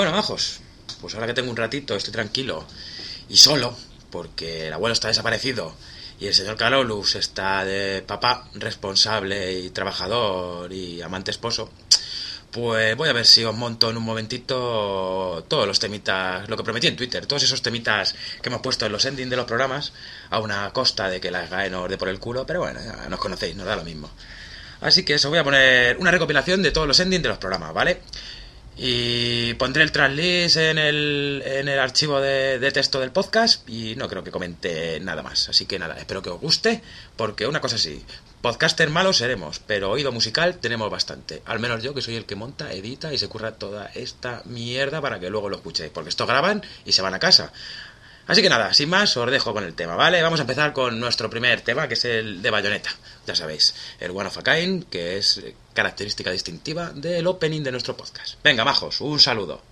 Bueno, majos, pues ahora que tengo un ratito, estoy tranquilo y solo, porque el abuelo está desaparecido y el señor Carolus está de papá responsable y trabajador y amante esposo, pues voy a ver si os monto en un momentito todos los temitas, lo que prometí en Twitter, todos esos temitas que hemos puesto en los endings de los programas, a una costa de que la GAE nos dé por el culo, pero bueno, ya nos conocéis, nos da lo mismo. Así que eso, voy a poner una recopilación de todos los endings de los programas, ¿vale? Y pondré el translist en el, en el archivo de, de texto del podcast y no creo que comente nada más. Así que nada, espero que os guste, porque una cosa sí, podcaster malos seremos, pero oído musical tenemos bastante. Al menos yo que soy el que monta, edita y se curra toda esta mierda para que luego lo escuchéis, porque esto graban y se van a casa. Así que nada, sin más, os dejo con el tema, ¿vale? Vamos a empezar con nuestro primer tema, que es el de Bayonetta. Ya sabéis, el One of a Kind, que es característica distintiva del opening de nuestro podcast. Venga, majos, un saludo.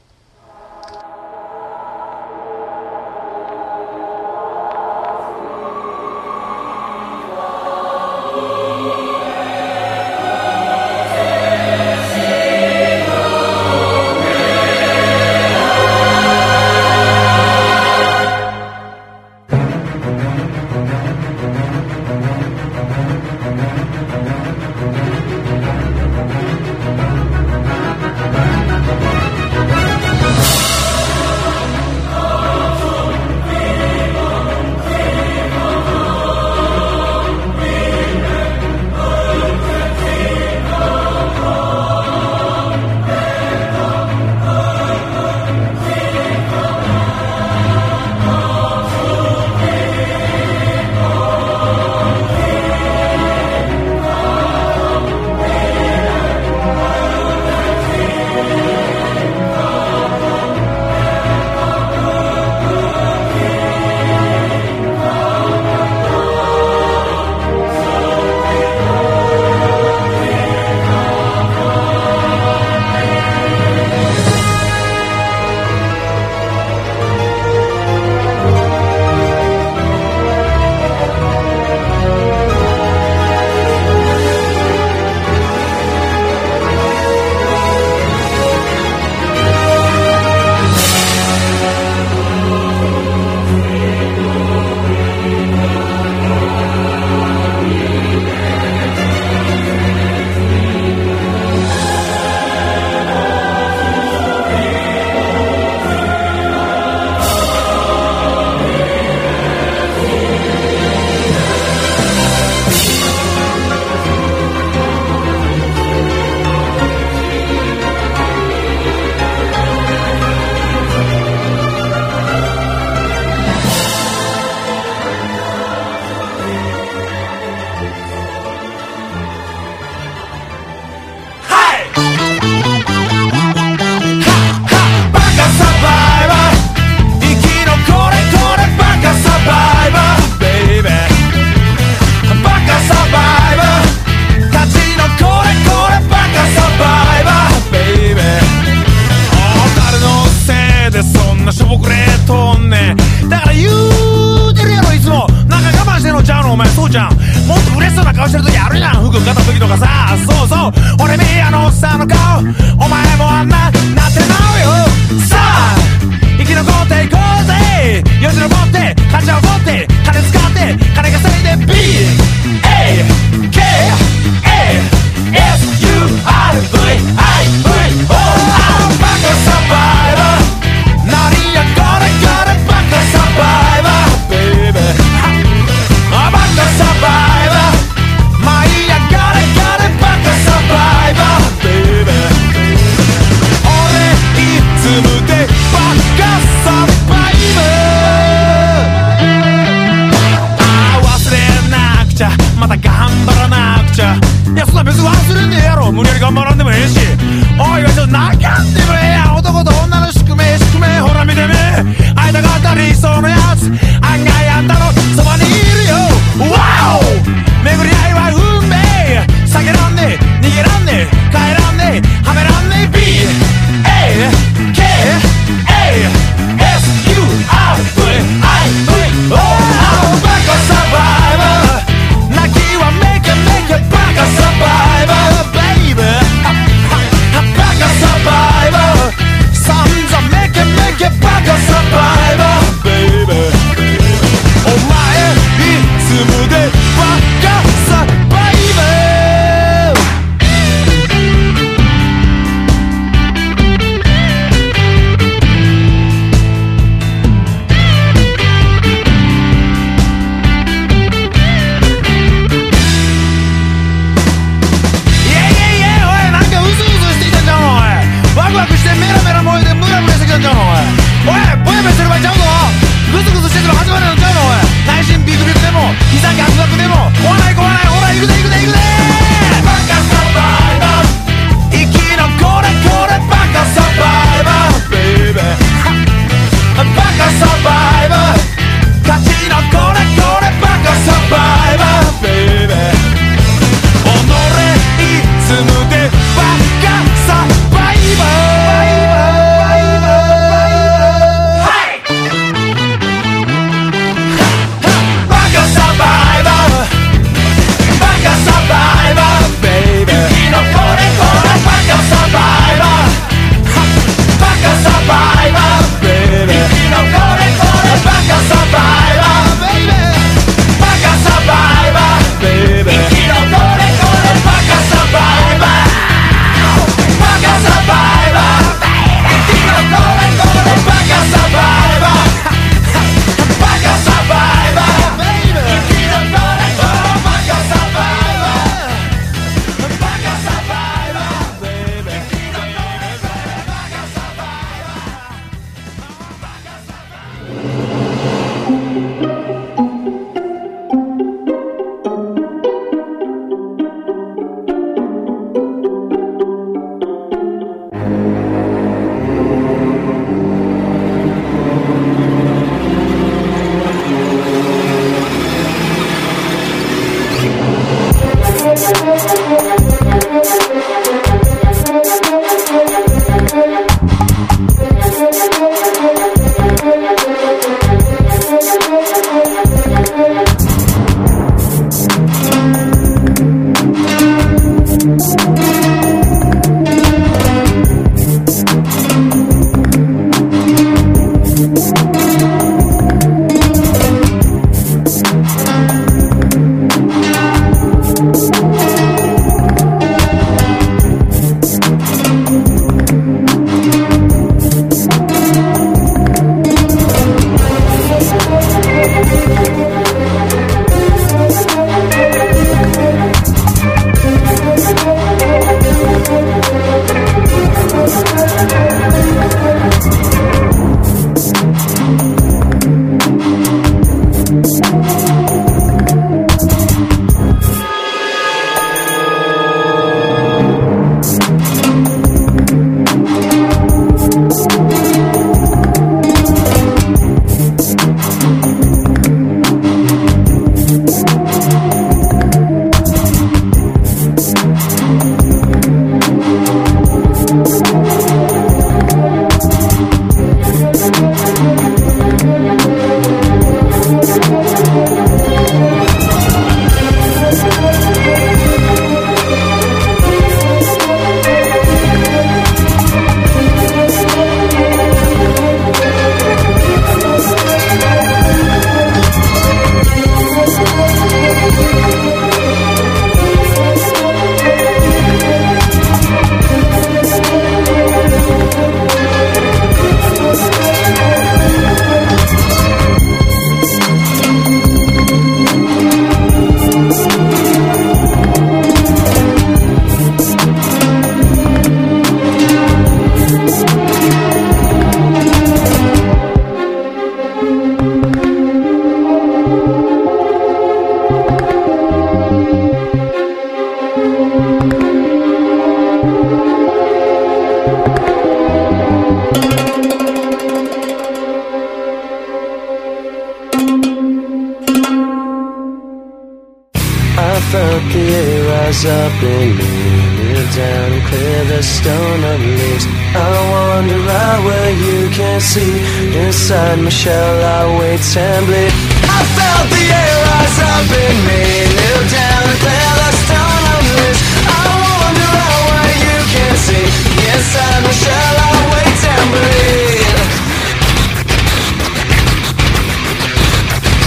sign, Michelle, I wait and bleed. I felt the air rise up in me, kneel down and fell a stone on this. I wonder how what you can see. Yes, I'm Michelle, I wait humbly.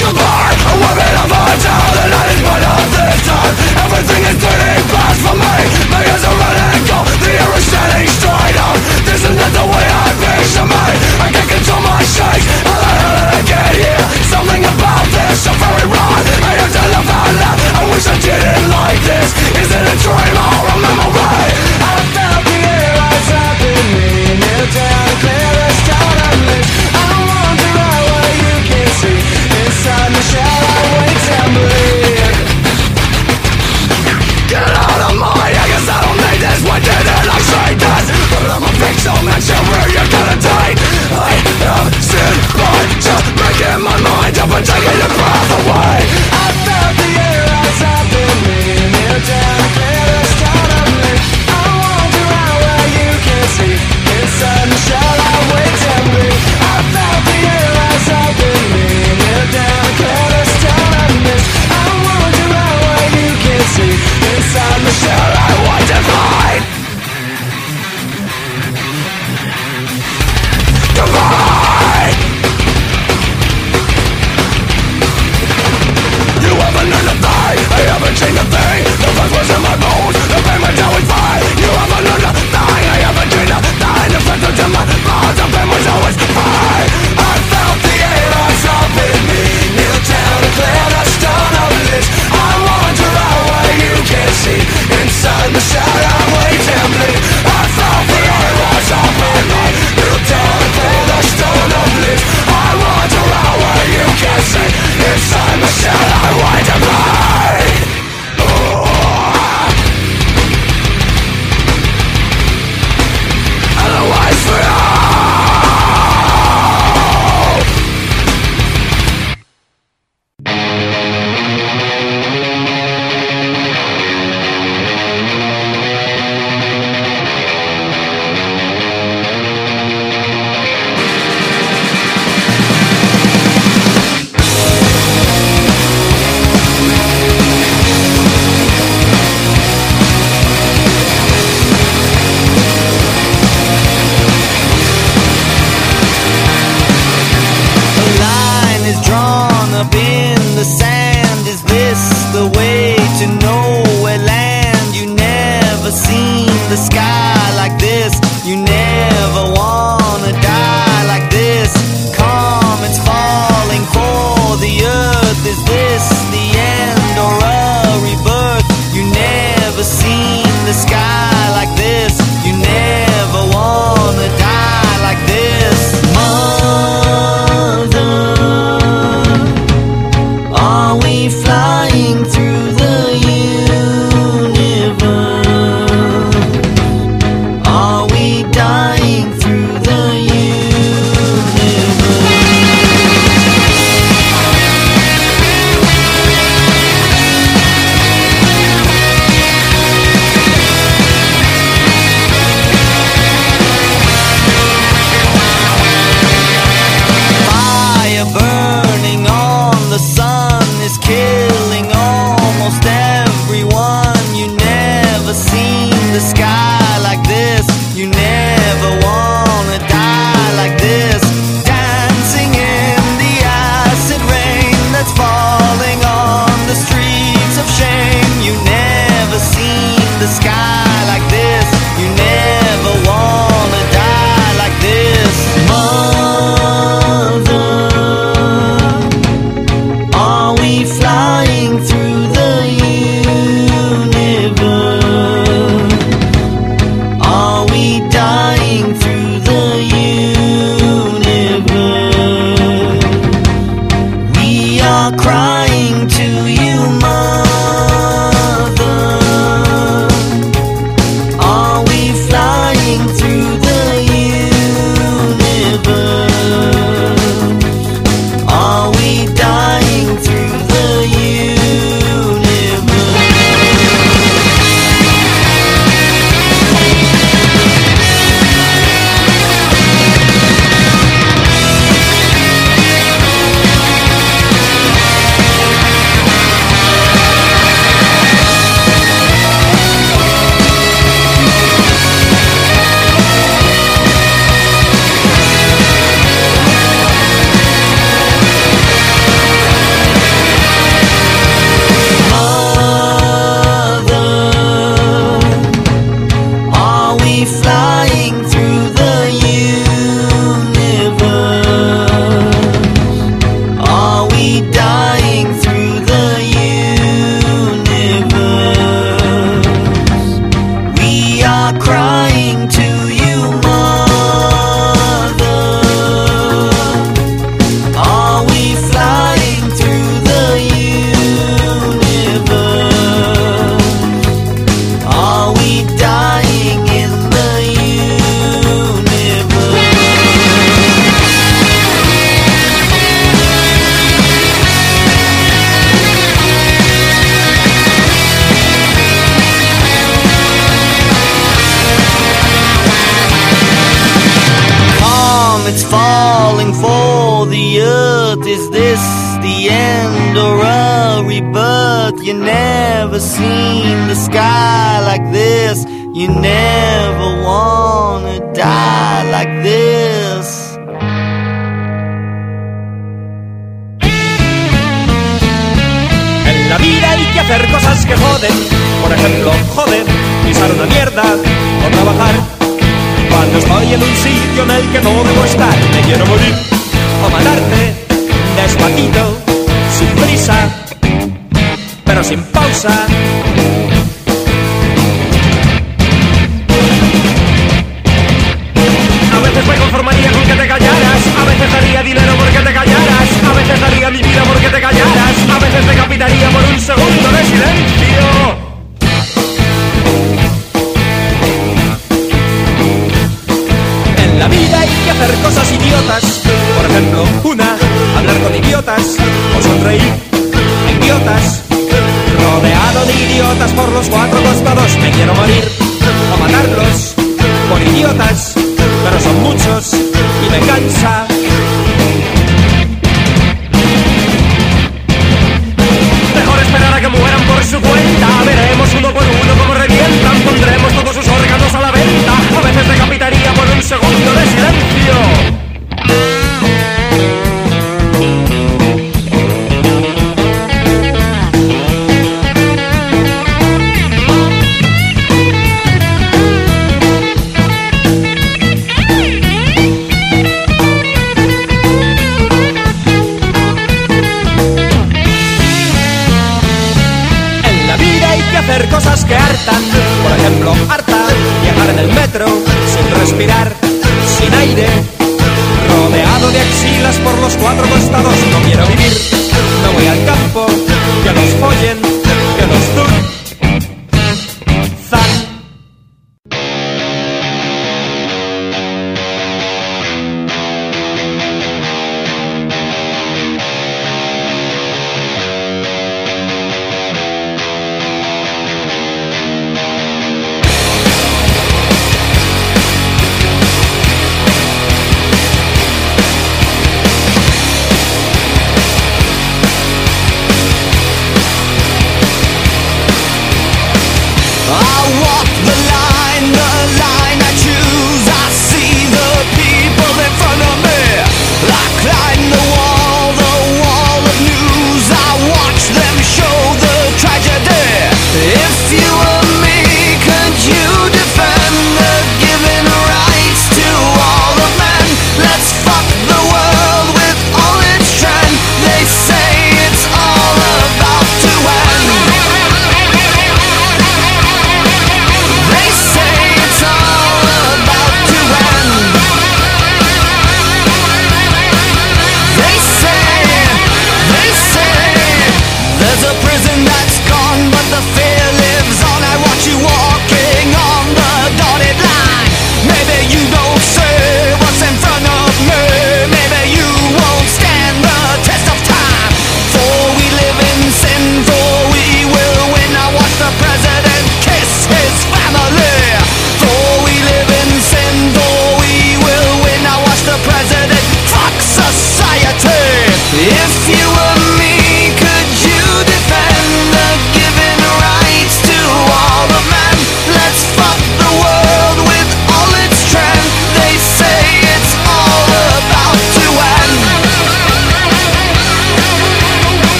Come on, a woman of our town, and I at time Everything is turning fast for me My eyes are the air is is not the way I picture me I can't control my shakes, how the hell did I get here? Something about this, so very wrong I have to live out loud, I wish I didn't like this Is it a dream or a memory? I felt clear the of me I'm a pixel man, show where you're gonna die I but just my mind up and taking your breath away I felt the air outside. change the thing The fuck was in my bones? The pain was always with You have a learned a thing I have a changed a thing The fentanyl in my bones The pain was always fire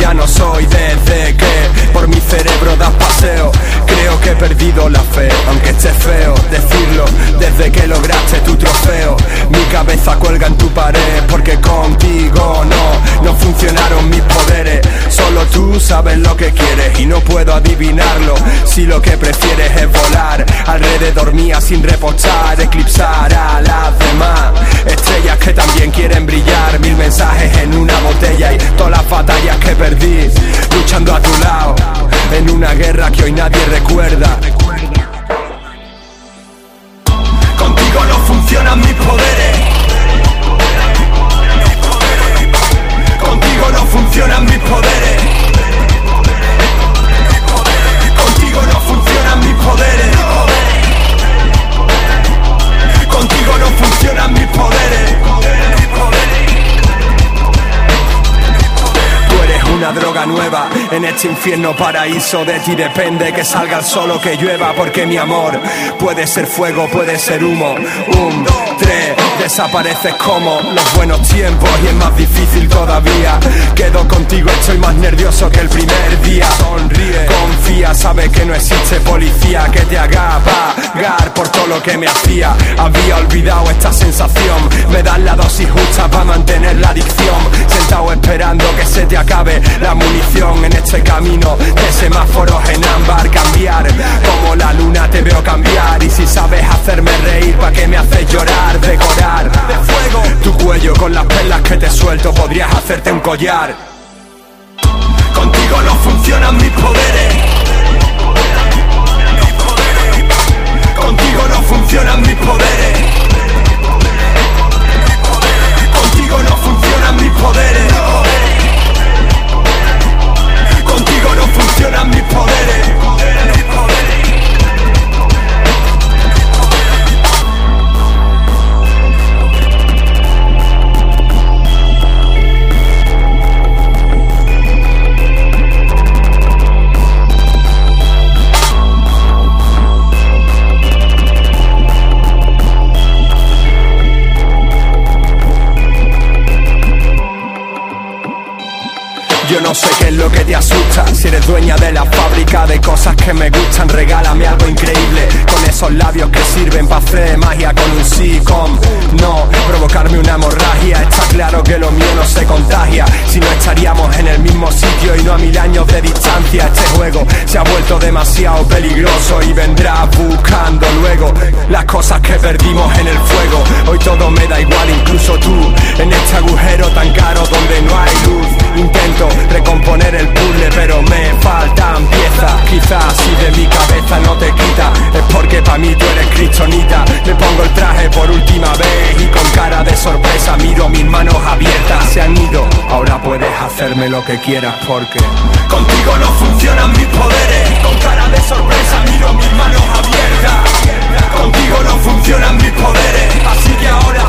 ya no soy desde que por mi cerebro das paseo. Creo que he perdido la fe, aunque esté feo decirlo, desde que lograste tu trofeo. Mi cabeza cuelga en tu pared, porque contigo no, no funcionaron mis poderes. Solo tú sabes lo que quieres y no puedo adivinarlo. Si lo que prefieres es volar, alrededor mía sin repochar, eclipsar a las demás. Estrellas que también quieren brillar, mil mensajes en una botella y todas las batallas que perdí, luchando a tu lado, en una guerra que hoy nadie recuerda. Contigo no funcionan mis poderes. Contigo no funcionan mis poderes. Contigo no funcionan mis poderes. Contigo no funcionan mis poderes. Una droga nueva en este infierno paraíso. De ti depende que salga el sol o que llueva, porque mi amor puede ser fuego, puede ser humo. Un, desapareces como los buenos tiempos y es más difícil todavía. Quedo contigo, estoy más nervioso que el primer día. Sonríe, confía, sabe que no existe policía que te haga pagar por todo lo que me hacía. Había olvidado esta sensación, me das la dosis justa para mantener la adicción. Sentado esperando que se te acabe la munición en este camino de semáforos en ámbar. Cambiar como la luna te veo cambiar. Y si sabes hacerme reír, ¿para qué me haces llorar? Decorar de fuego tu cuello con las perlas que te suelto. Podrías hacerte un collar. Mis manos abiertas Se han ido, ahora puedes hacerme lo que quieras porque Contigo no funcionan mis poderes. Con cara de sorpresa miro mis manos abiertas. Contigo no funcionan mis poderes. Así que ahora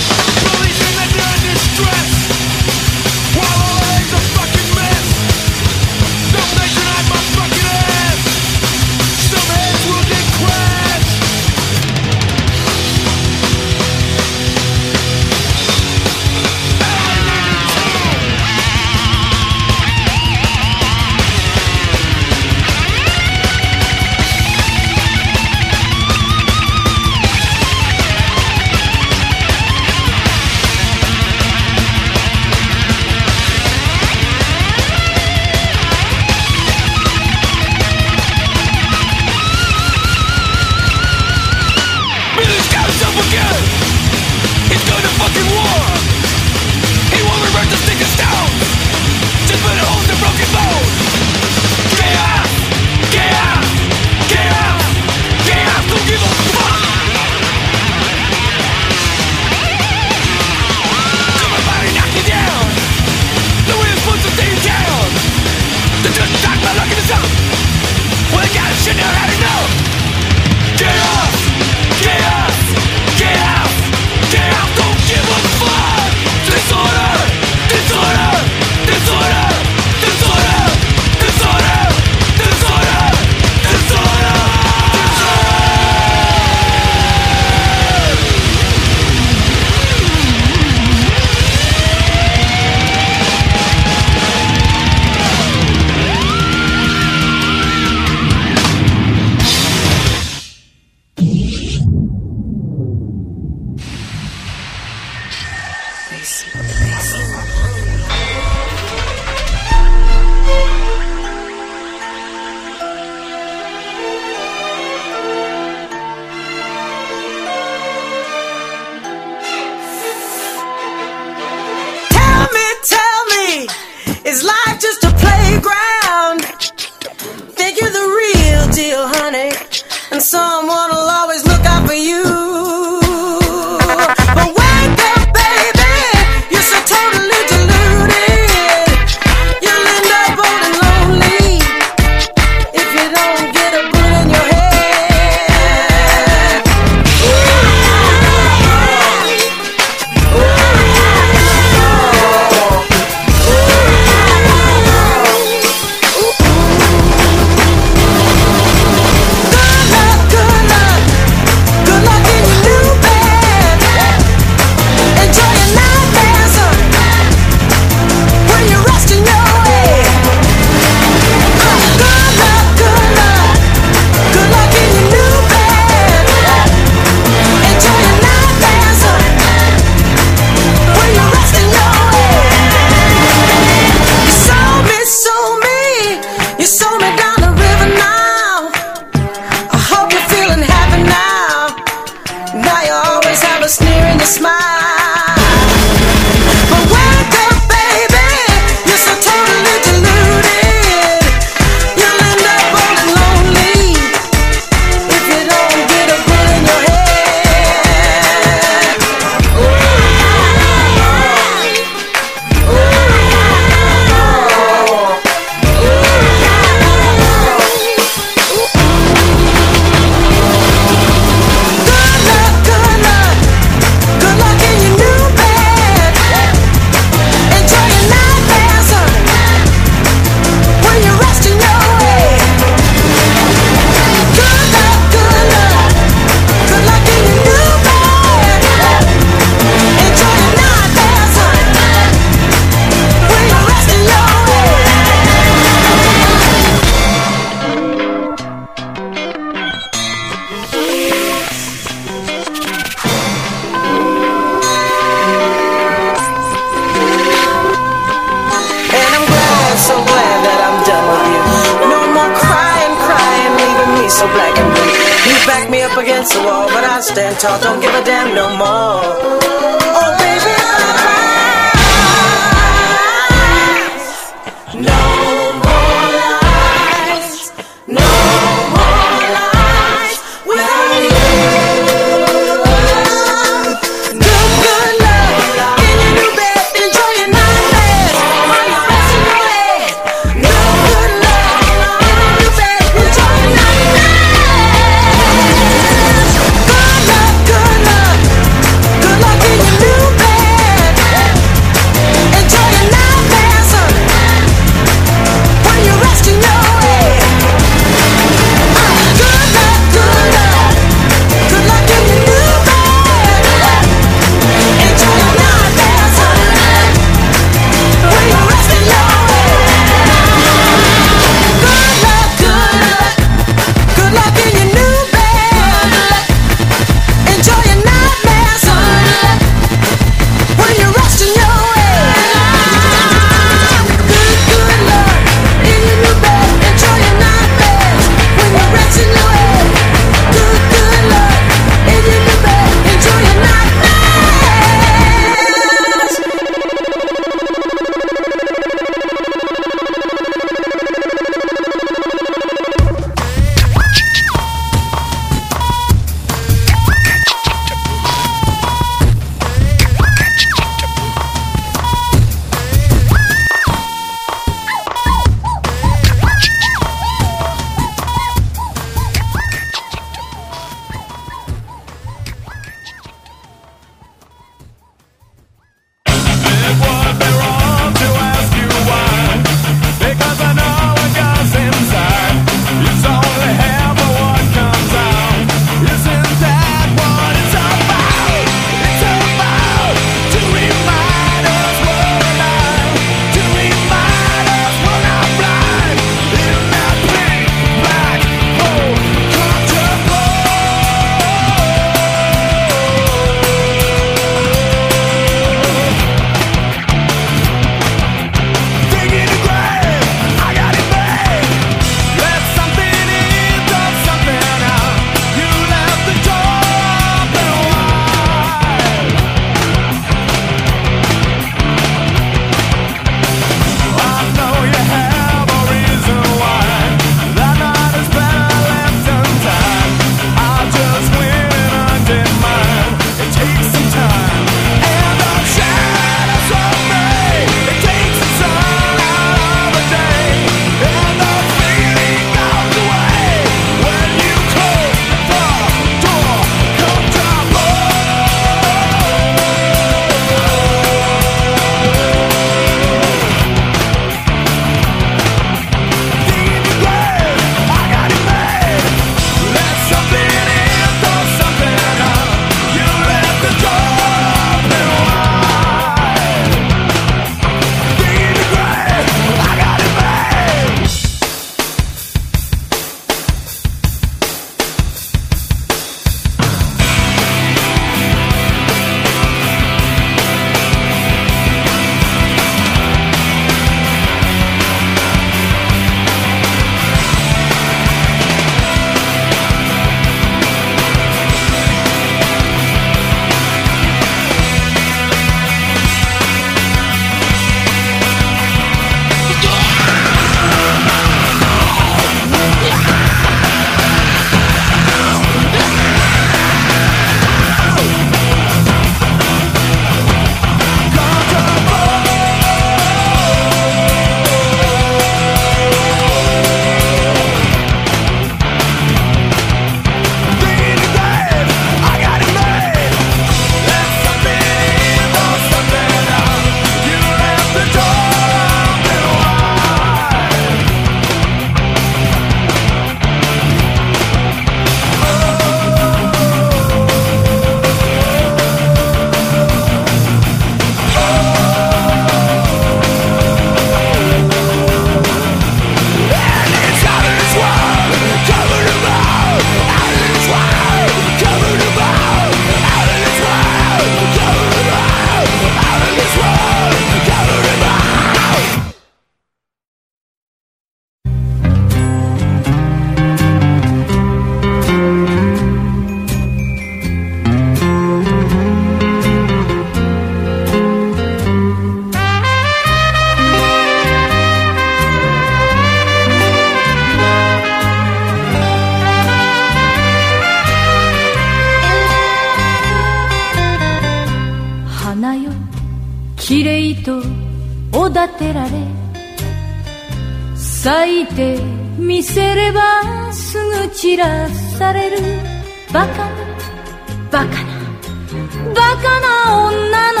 バカな女の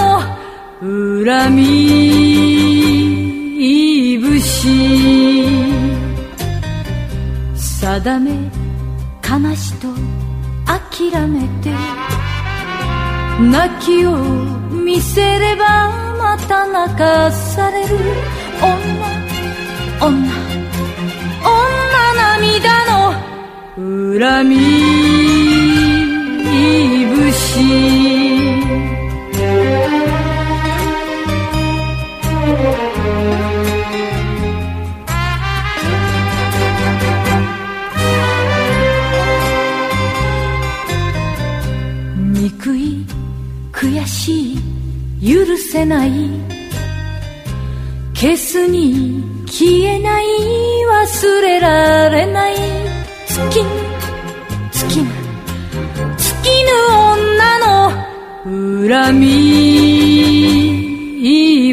恨み節定め悲しと諦めて泣きを見せればまた泣かされる女女女涙の恨み節悔しい許せない消すに消えない忘れられない。月ぬ月月ぬ女の恨み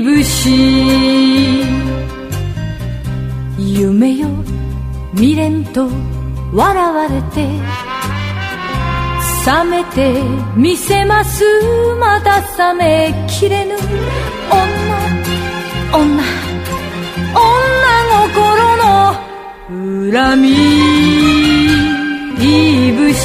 節夢よ未練と笑われて。冷めてみせます。まだ冷めきれぬ。女女女心の恨み。いぶし。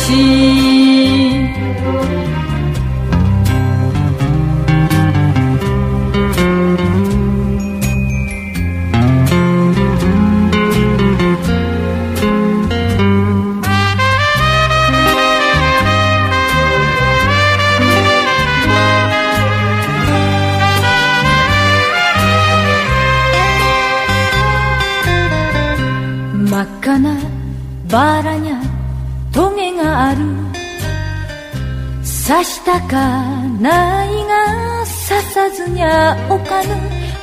ないが刺さずにゃおかぬ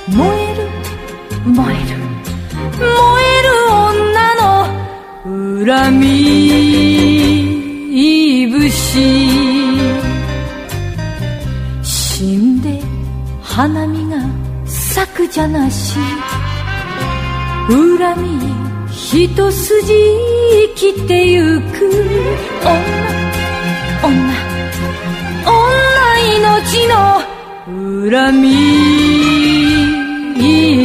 燃える。燃える。燃える女の恨み。節死んで花見が咲くじゃなし。恨み一筋生きてゆく。女女女命の恨み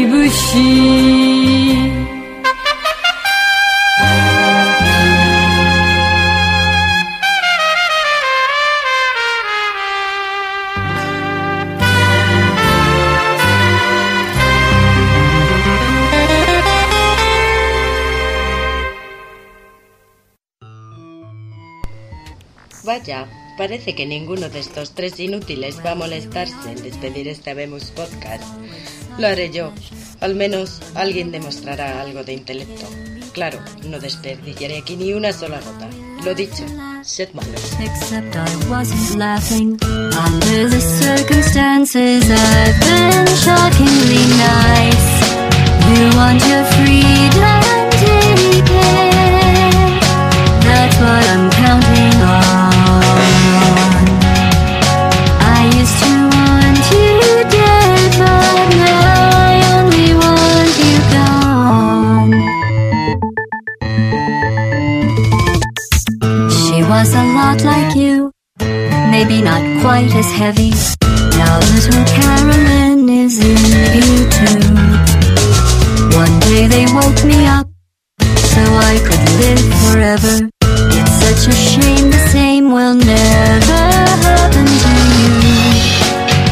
いぶしばあちゃん。Parece que ninguno de estos tres inútiles va a molestarse en despedir este Vemos Podcast. Lo haré yo. Al menos alguien demostrará algo de intelecto. Claro, no desperdiciaré aquí ni una sola gota. Lo dicho, sed malos. Except I wasn't laughing under the circumstances. Been shockingly nice. That's what I'm counting on. Was a lot like you, maybe not quite as heavy. Now little Carolyn is in you too. One day they woke me up so I could live forever. It's a shame the same will never happen to you.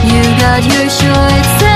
You got your short